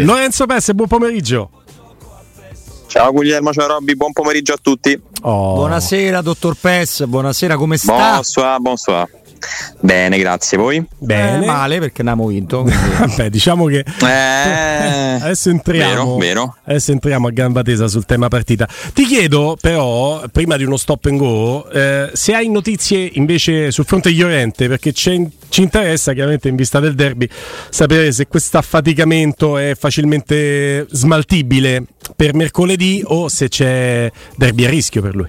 Lorenzo Pesse, buon pomeriggio. Ciao Guglielmo, ciao Robby, buon pomeriggio a tutti. Oh. Buonasera dottor Pes, buonasera, come sta? Bonsoir, bonsoir. Bene, grazie. Voi? Bene. Eh, male perché abbiamo vinto. Vabbè, diciamo che eh, adesso entriamo, vero, vero. adesso entriamo a gamba tesa sul tema partita. Ti chiedo però, prima di uno stop and go, eh, se hai notizie invece sul fronte Llorente, perché ci interessa chiaramente in vista del derby sapere se questo affaticamento è facilmente smaltibile per mercoledì o se c'è derby a rischio per lui.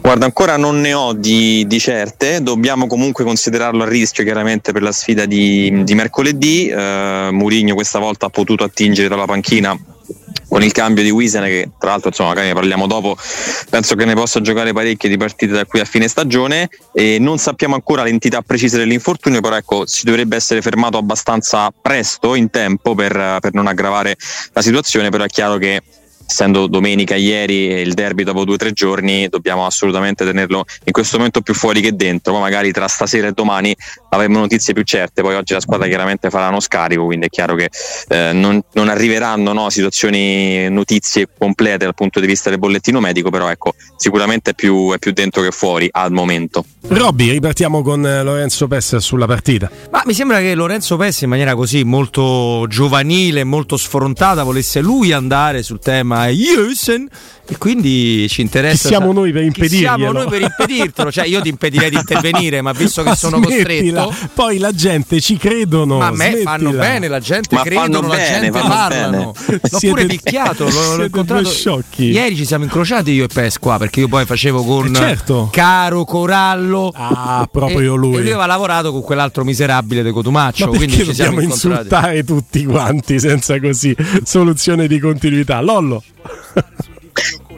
Guarda, ancora non ne ho di, di, certe, dobbiamo comunque considerarlo a rischio chiaramente per la sfida di, di mercoledì. Uh, Murigno questa volta ha potuto attingere dalla panchina con il cambio di Wiesen che tra l'altro insomma magari ne parliamo dopo penso che ne possa giocare parecchie di partite da qui a fine stagione e non sappiamo ancora l'entità precisa dell'infortunio però ecco si dovrebbe essere fermato abbastanza presto in tempo per, per non aggravare la situazione però è chiaro che essendo domenica ieri e il derby dopo due o tre giorni, dobbiamo assolutamente tenerlo in questo momento più fuori che dentro. Poi magari tra stasera e domani avremo notizie più certe. Poi oggi la squadra chiaramente farà uno scarico, quindi è chiaro che eh, non, non, arriveranno no, situazioni, notizie complete dal punto di vista del bollettino medico, però ecco, sicuramente è più, è più dentro che fuori al momento. Robby, ripartiamo con eh, Lorenzo Pessa sulla partita. Ma mi sembra che Lorenzo Pessa in maniera così molto giovanile, molto sfrontata, volesse lui andare sul tema Jusen e quindi ci interessa. Chi siamo noi per impedirlo? Siamo noi per impedirtelo, cioè io ti impedirei di intervenire, ma visto che ma sono smettila. costretto. Poi la gente ci credono. Ma a me smettila. fanno bene, la gente ma credono, la gente parlano. Bene. L'ho siete, pure picchiato, l'ho, l'ho incontrato. Sciocchi. Ieri ci siamo incrociati io e Pes qua perché io poi facevo con eh certo. Caro Corallo. Ah, proprio e, lui. E lui aveva lavorato con quell'altro miserabile di Cotumaccio. Ma quindi ci siamo insultare tutti quanti senza così soluzione di continuità. Lollo.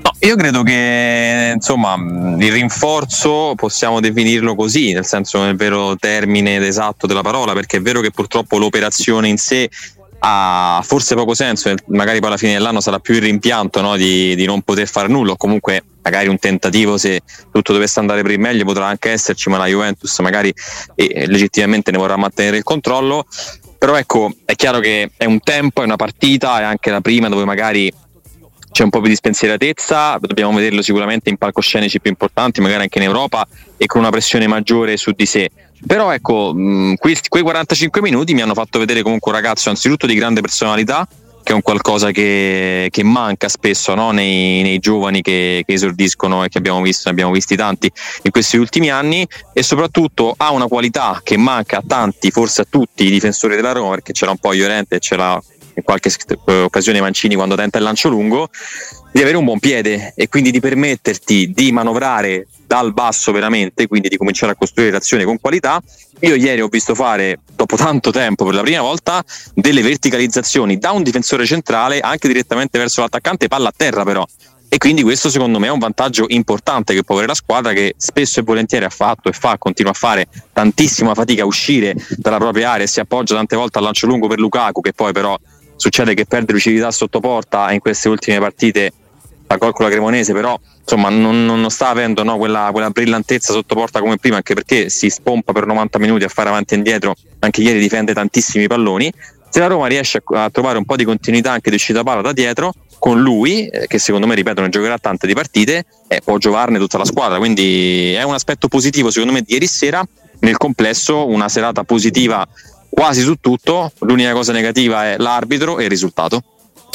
No, io credo che insomma il rinforzo possiamo definirlo così, nel senso nel vero termine esatto della parola, perché è vero che purtroppo l'operazione in sé ha forse poco senso, magari poi alla fine dell'anno sarà più il rimpianto no, di, di, non poter fare nulla, o comunque magari un tentativo se tutto dovesse andare per il meglio potrà anche esserci, ma la Juventus magari eh, legittimamente ne vorrà mantenere il controllo. Però ecco, è chiaro che è un tempo, è una partita, è anche la prima dove magari c'è un po' più di spensieratezza, dobbiamo vederlo sicuramente in palcoscenici più importanti, magari anche in Europa e con una pressione maggiore su di sé. Però ecco, mh, questi, quei 45 minuti mi hanno fatto vedere comunque un ragazzo anzitutto di grande personalità, che è un qualcosa che, che manca spesso no? nei, nei, giovani che, che, esordiscono e che abbiamo visto, ne abbiamo visti tanti in questi ultimi anni e soprattutto ha una qualità che manca a tanti, forse a tutti i difensori della Roma, perché c'era un po' Iorente e ce l'ha in qualche eh, occasione Mancini quando tenta il lancio lungo, di avere un buon piede e quindi di permetterti di manovrare dal basso veramente, quindi di cominciare a costruire l'azione con qualità. Io ieri ho visto fare, dopo tanto tempo per la prima volta, delle verticalizzazioni da un difensore centrale anche direttamente verso l'attaccante, palla a terra però. E quindi questo secondo me è un vantaggio importante che può avere la squadra che spesso e volentieri ha fatto e fa, continua a fare tantissima fatica a uscire dalla propria area e si appoggia tante volte al lancio lungo per Lukaku che poi però succede che perde lucidità sotto porta in queste ultime partite la gol con la Cremonese però insomma non, non sta avendo no, quella, quella, brillantezza sotto porta come prima anche perché si spompa per 90 minuti a fare avanti e indietro anche ieri difende tantissimi palloni. Se la Roma riesce a, a trovare un po' di continuità anche di uscita palla da dietro con lui eh, che secondo me ripeto ne giocherà tante di partite eh, può giovarne tutta la squadra. Quindi è un aspetto positivo secondo me di ieri sera nel complesso una serata positiva quasi su tutto. L'unica cosa negativa è l'arbitro e il risultato.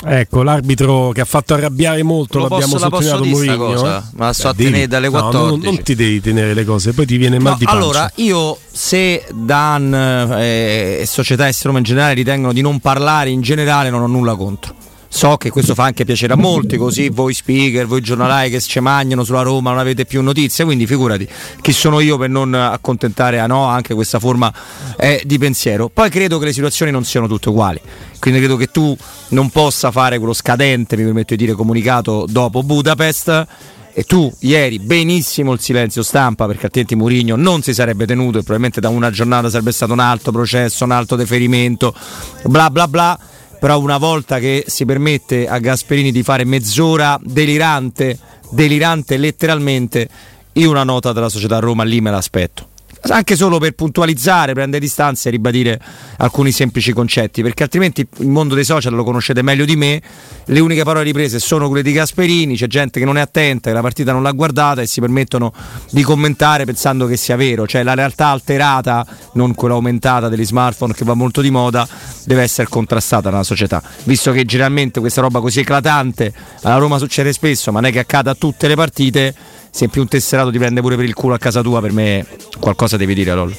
Ecco, l'arbitro che ha fatto arrabbiare molto, Lo l'abbiamo posso, sottolineato Mourinho. Eh? Ma so tenere dalle 14. No, non, non, ti devi tenere le cose, poi ti viene mal no, di pancia. Allora, io se Dan eh, e società e Roma in generale ritengono di non parlare in generale, non ho nulla contro. So che questo fa anche piacere a molti, così voi speaker, voi giornalai che ci mangiano sulla Roma non avete più notizie, quindi figurati chi sono io per non accontentare a no anche questa forma eh, di pensiero. Poi credo che le situazioni non siano tutte uguali, quindi credo che tu non possa fare quello scadente, mi permetto di dire, comunicato dopo Budapest. E tu ieri benissimo il silenzio stampa perché altrimenti Mourinho non si sarebbe tenuto e probabilmente da una giornata sarebbe stato un altro processo, un altro deferimento, bla bla bla però una volta che si permette a Gasperini di fare mezz'ora delirante, delirante letteralmente, io una nota della società Roma lì me l'aspetto. Anche solo per puntualizzare, prendere distanze e ribadire alcuni semplici concetti, perché altrimenti il mondo dei social lo conoscete meglio di me, le uniche parole riprese sono quelle di Gasperini, c'è gente che non è attenta, che la partita non l'ha guardata e si permettono di commentare pensando che sia vero, cioè la realtà alterata, non quella aumentata degli smartphone che va molto di moda, deve essere contrastata nella società, visto che generalmente questa roba così eclatante alla Roma succede spesso, ma non è che accada a tutte le partite se più un tesserato ti prende pure per il culo a casa tua, per me qualcosa devi dire, Lol.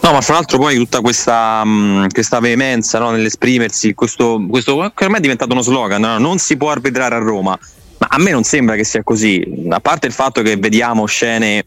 No, ma fra l'altro poi tutta questa, mh, questa veemenza no, nell'esprimersi, questo, questo che ormai è diventato uno slogan, no? non si può arbitrare a Roma, ma a me non sembra che sia così, a parte il fatto che vediamo scene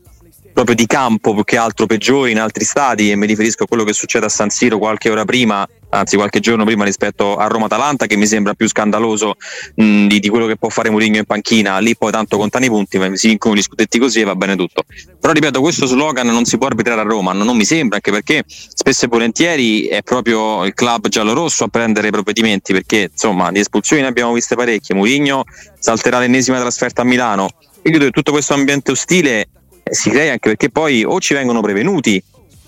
proprio di campo più che altro peggiori in altri stadi e mi riferisco a quello che succede a San Siro qualche ora prima anzi qualche giorno prima rispetto a Roma-Atalanta che mi sembra più scandaloso mh, di, di, quello che può fare Mourinho in panchina. Lì poi tanto contano i punti si vincono gli scudetti così e va bene tutto. Però ripeto questo slogan non si può arbitrare a Roma non, non mi sembra anche perché spesso e volentieri è proprio il club giallo-rosso a prendere i provvedimenti perché insomma di espulsioni ne abbiamo viste parecchie. Mourinho salterà l'ennesima trasferta a Milano. Io credo che tutto questo ambiente ostile si crea anche perché poi o ci vengono prevenuti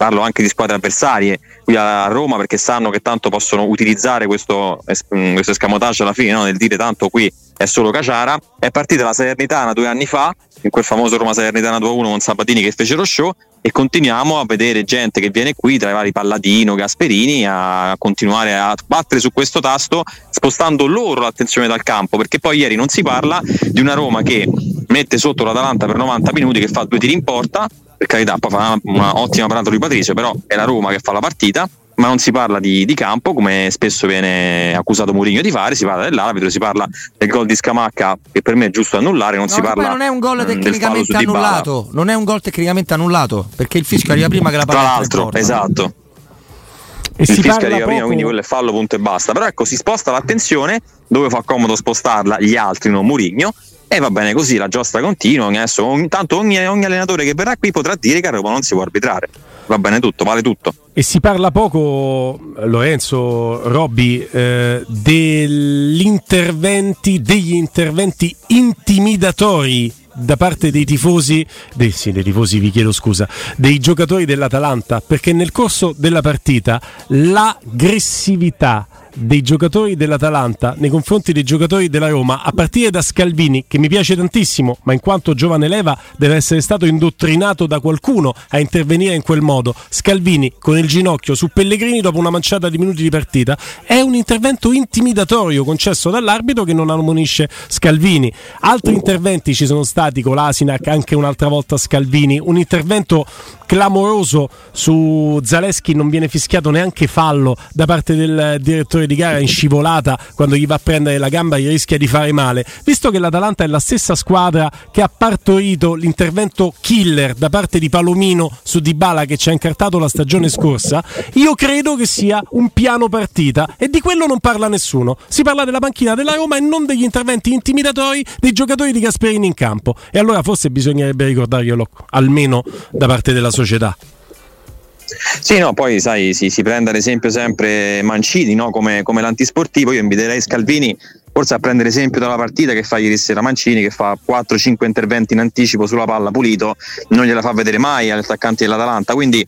parlo anche di squadre avversarie qui a Roma perché sanno che tanto possono utilizzare questo, mm, questo escamotage alla fine no? nel dire tanto qui è solo Caciara è partita la Salernitana due anni fa in quel famoso Roma Salernitana 2-1 con Sabatini che fece lo show e continuiamo a vedere gente che viene qui tra i vari Palladino, Gasperini a continuare a battere su questo tasto spostando loro l'attenzione dal campo perché poi ieri non si parla di una Roma che mette sotto l'Atalanta per 90 minuti che fa due tiri in porta per carità poi fa una, ottima parata di Patrizio però è la Roma che fa la partita ma non si parla di, di, campo come spesso viene accusato Mourinho di fare, si parla dell'arbitro, si parla del gol di Scamacca che per me è giusto annullare, non no, si parla non è un gol tecnicamente annullato, non è un gol tecnicamente annullato, perché il fischio arriva prima che la palla Tra l'altro, esatto. E il fischio arriva poco... prima, quindi quello è fallo, punto e basta. Però ecco, si sposta l'attenzione dove fa comodo spostarla gli altri, non Mourinho. E va bene così, la giostra continua. Adesso, intanto ogni, ogni allenatore che verrà qui potrà dire che a Roma non si può arbitrare va bene tutto, vale tutto. E si parla poco, Lorenzo, Robby, eh, degli interventi, degli interventi intimidatori da parte dei tifosi, dei, sì, dei tifosi vi chiedo scusa, dei giocatori dell'Atalanta, perché nel corso della partita l'aggressività dei giocatori dell'Atalanta nei confronti dei giocatori della Roma, a partire da Scalvini, che mi piace tantissimo, ma in quanto giovane leva deve essere stato indottrinato da qualcuno a intervenire in quel modo. Scalvini con il ginocchio su Pellegrini dopo una manciata di minuti di partita è un intervento intimidatorio concesso dall'arbitro che non ammonisce Scalvini. Altri interventi ci sono stati con l'Asinac, anche un'altra volta Scalvini, un intervento clamoroso su Zaleschi, non viene fischiato neanche fallo da parte del direttore direttore di gara in scivolata quando gli va a prendere la gamba gli rischia di fare male. Visto che l'Atalanta è la stessa squadra che ha partorito l'intervento killer da parte di Palomino su Dybala che ci ha incartato la stagione scorsa, io credo che sia un piano partita e di quello non parla nessuno. Si parla della panchina della Roma e non degli interventi intimidatori dei giocatori di Gasperini in campo. E allora forse bisognerebbe ricordarglielo almeno da parte della società. Sì, no, poi sai, si, si prende ad esempio sempre Mancini no? come, come l'antisportivo. Io inviterei Scalvini forse a prendere esempio dalla partita che fa ieri sera Mancini che fa 4-5 interventi in anticipo sulla palla pulito, non gliela fa vedere mai agli attaccanti dell'Atalanta, quindi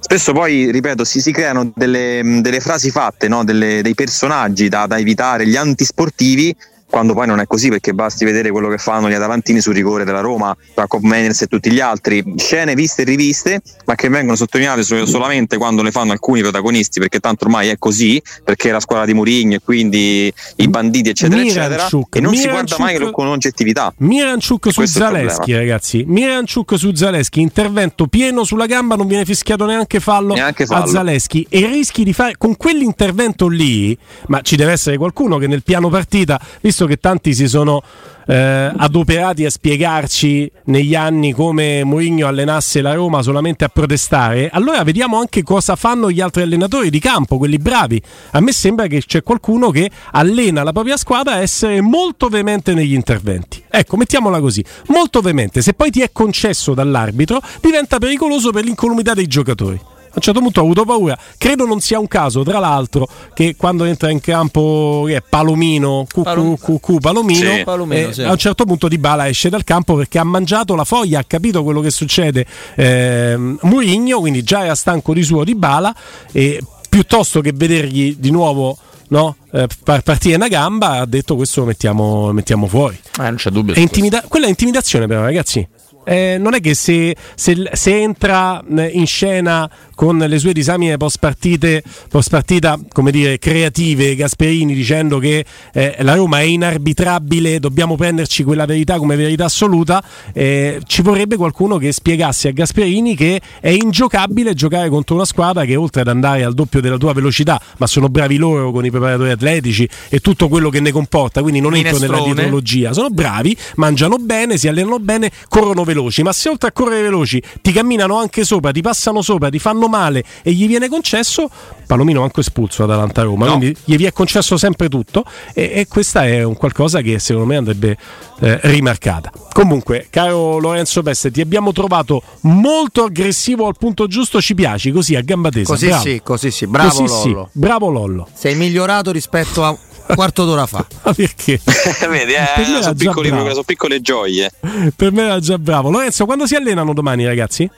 spesso poi, ripeto, si, si creano delle, delle frasi fatte, no? delle, dei personaggi da, da evitare, gli antisportivi quando poi non è così perché basti vedere quello che fanno gli Atalantini sul rigore della Roma tra Cop Meners e tutti gli altri. Scene viste e riviste ma che vengono sottolineate solamente quando le fanno alcuni protagonisti perché tanto ormai è così perché è la squadra di Murigno e quindi i banditi eccetera Miranchuk, eccetera e non Miranchuk, si guarda mai con oggettività. Miranchuk su Zaleschi ragazzi. Miranchuk su Zaleschi intervento pieno sulla gamba non viene fischiato neanche fallo, neanche fallo. a Zaleschi. E rischi di fare con quell'intervento lì ma ci deve essere qualcuno che nel piano partita visto visto che tanti si sono eh, adoperati a spiegarci negli anni come Mourinho allenasse la Roma solamente a protestare, allora vediamo anche cosa fanno gli altri allenatori di campo, quelli bravi. A me sembra che c'è qualcuno che allena la propria squadra a essere molto veemente negli interventi. Ecco, mettiamola così, molto veemente. Se poi ti è concesso dall'arbitro, diventa pericoloso per l'incolumità dei giocatori. A un certo punto ho avuto paura. Credo non sia un caso, tra l'altro, che quando entra in campo è Palomino, Cucù, Palomino, sì. Palomino eh, sì. a un certo punto Di Bala esce dal campo perché ha mangiato la foglia, ha capito quello che succede eh, Murigno, quindi già era stanco di suo Di Bala e piuttosto che vedergli di nuovo no? eh, partire una gamba, ha detto questo lo mettiamo, mettiamo fuori. Eh, non c'è dubbio. È intimida- quella è intimidazione però ragazzi. Eh, non è che se, se, se, entra in scena con le sue disamine post, partite, post partita come dire, creative Gasperini dicendo che eh, la Roma è inarbitrabile, dobbiamo prenderci quella verità come verità assoluta, eh, ci vorrebbe qualcuno che spiegasse a Gasperini che è ingiocabile giocare contro una squadra che oltre ad andare al doppio della tua velocità, ma sono bravi loro con i preparatori atletici e tutto quello che ne comporta, quindi non entro nella dietrologia, sono bravi, mangiano bene, si allenano bene, corrono veloci, ma se oltre a correre veloci ti camminano anche sopra, ti passano sopra, ti fanno male e gli viene concesso, Palomino anche espulso ad Atalanta Roma, no. quindi gli viene concesso sempre tutto e, e questa è un qualcosa che secondo me andrebbe eh, rimarcata. Comunque, caro Lorenzo Peste, ti abbiamo trovato molto aggressivo al punto giusto, ci piaci così a gamba tesa. Così bravo. sì, così sì, bravo così Lollo. Sì, bravo Lollo. Sei migliorato rispetto a quarto d'ora fa. Ma perché? Vedi, eh, sono, piccoli, sono piccole gioie. Per me era già bravo. Lorenzo, quando si allenano domani, ragazzi?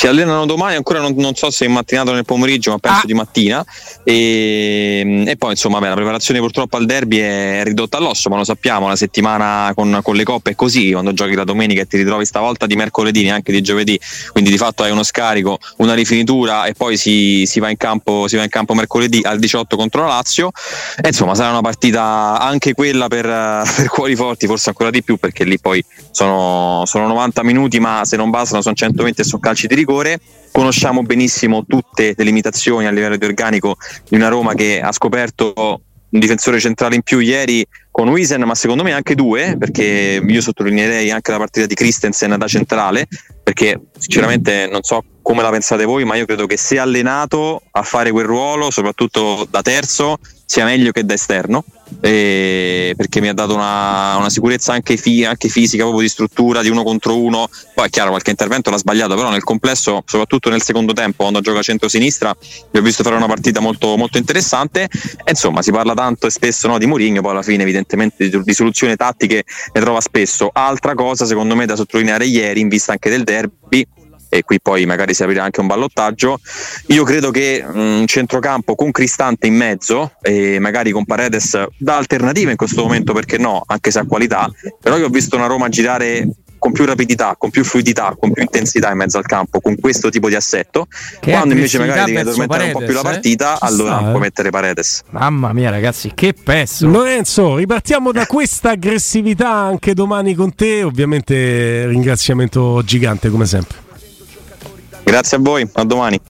Si allenano domani, ancora non, non, so se in mattinata o nel pomeriggio, ma penso ah. di mattina. E, e poi insomma, beh, la preparazione purtroppo al derby è ridotta all'osso, ma lo sappiamo, la settimana con, con, le coppe è così, quando giochi la domenica e ti ritrovi stavolta di mercoledì, neanche di giovedì, quindi di fatto hai uno scarico, una rifinitura e poi si, si, va, in campo, si va in campo mercoledì al 18 contro la Lazio. E insomma sarà una partita anche quella per, per cuori forti, forse ancora di più, perché lì poi sono, sono 90 minuti, ma se non bastano sono 120 e sono calci di rigore. Conosciamo benissimo tutte le limitazioni a livello di organico di una Roma che ha scoperto un difensore centrale in più ieri con Wiesen, ma secondo me anche due, perché io sottolineerei anche la partita di Christensen da centrale, perché sinceramente non so come la pensate voi, ma io credo che se allenato a fare quel ruolo, soprattutto da terzo, sia meglio che da esterno perché mi ha dato una, una sicurezza anche, fi, anche, fisica, proprio di struttura, di uno contro uno. Poi è chiaro, qualche intervento l'ha sbagliato, però nel complesso, soprattutto nel secondo tempo, quando gioca centro-sinistra, vi ho visto fare una partita molto, molto interessante. E insomma, si parla tanto e spesso no, di Mourinho, poi alla fine evidentemente di, di soluzioni tattiche ne trova spesso. Altra cosa, secondo me, da sottolineare ieri, in vista anche del derby, e qui poi magari si aprirà anche un ballottaggio. Io credo che un centrocampo con Cristante in mezzo e magari con Paredes da alternativa in questo momento perché no, anche se ha qualità, però io ho visto una Roma girare con più rapidità, con più fluidità, con più intensità in mezzo al campo, con questo tipo di assetto. Che Quando invece magari devi addormentare un po' più la eh? partita, eh? allora sta, puoi mettere Paredes. Mamma mia, ragazzi, che pezzo! Lorenzo, ripartiamo da questa aggressività anche domani con te. Ovviamente ringraziamento gigante come sempre. Grazie a voi, a domani.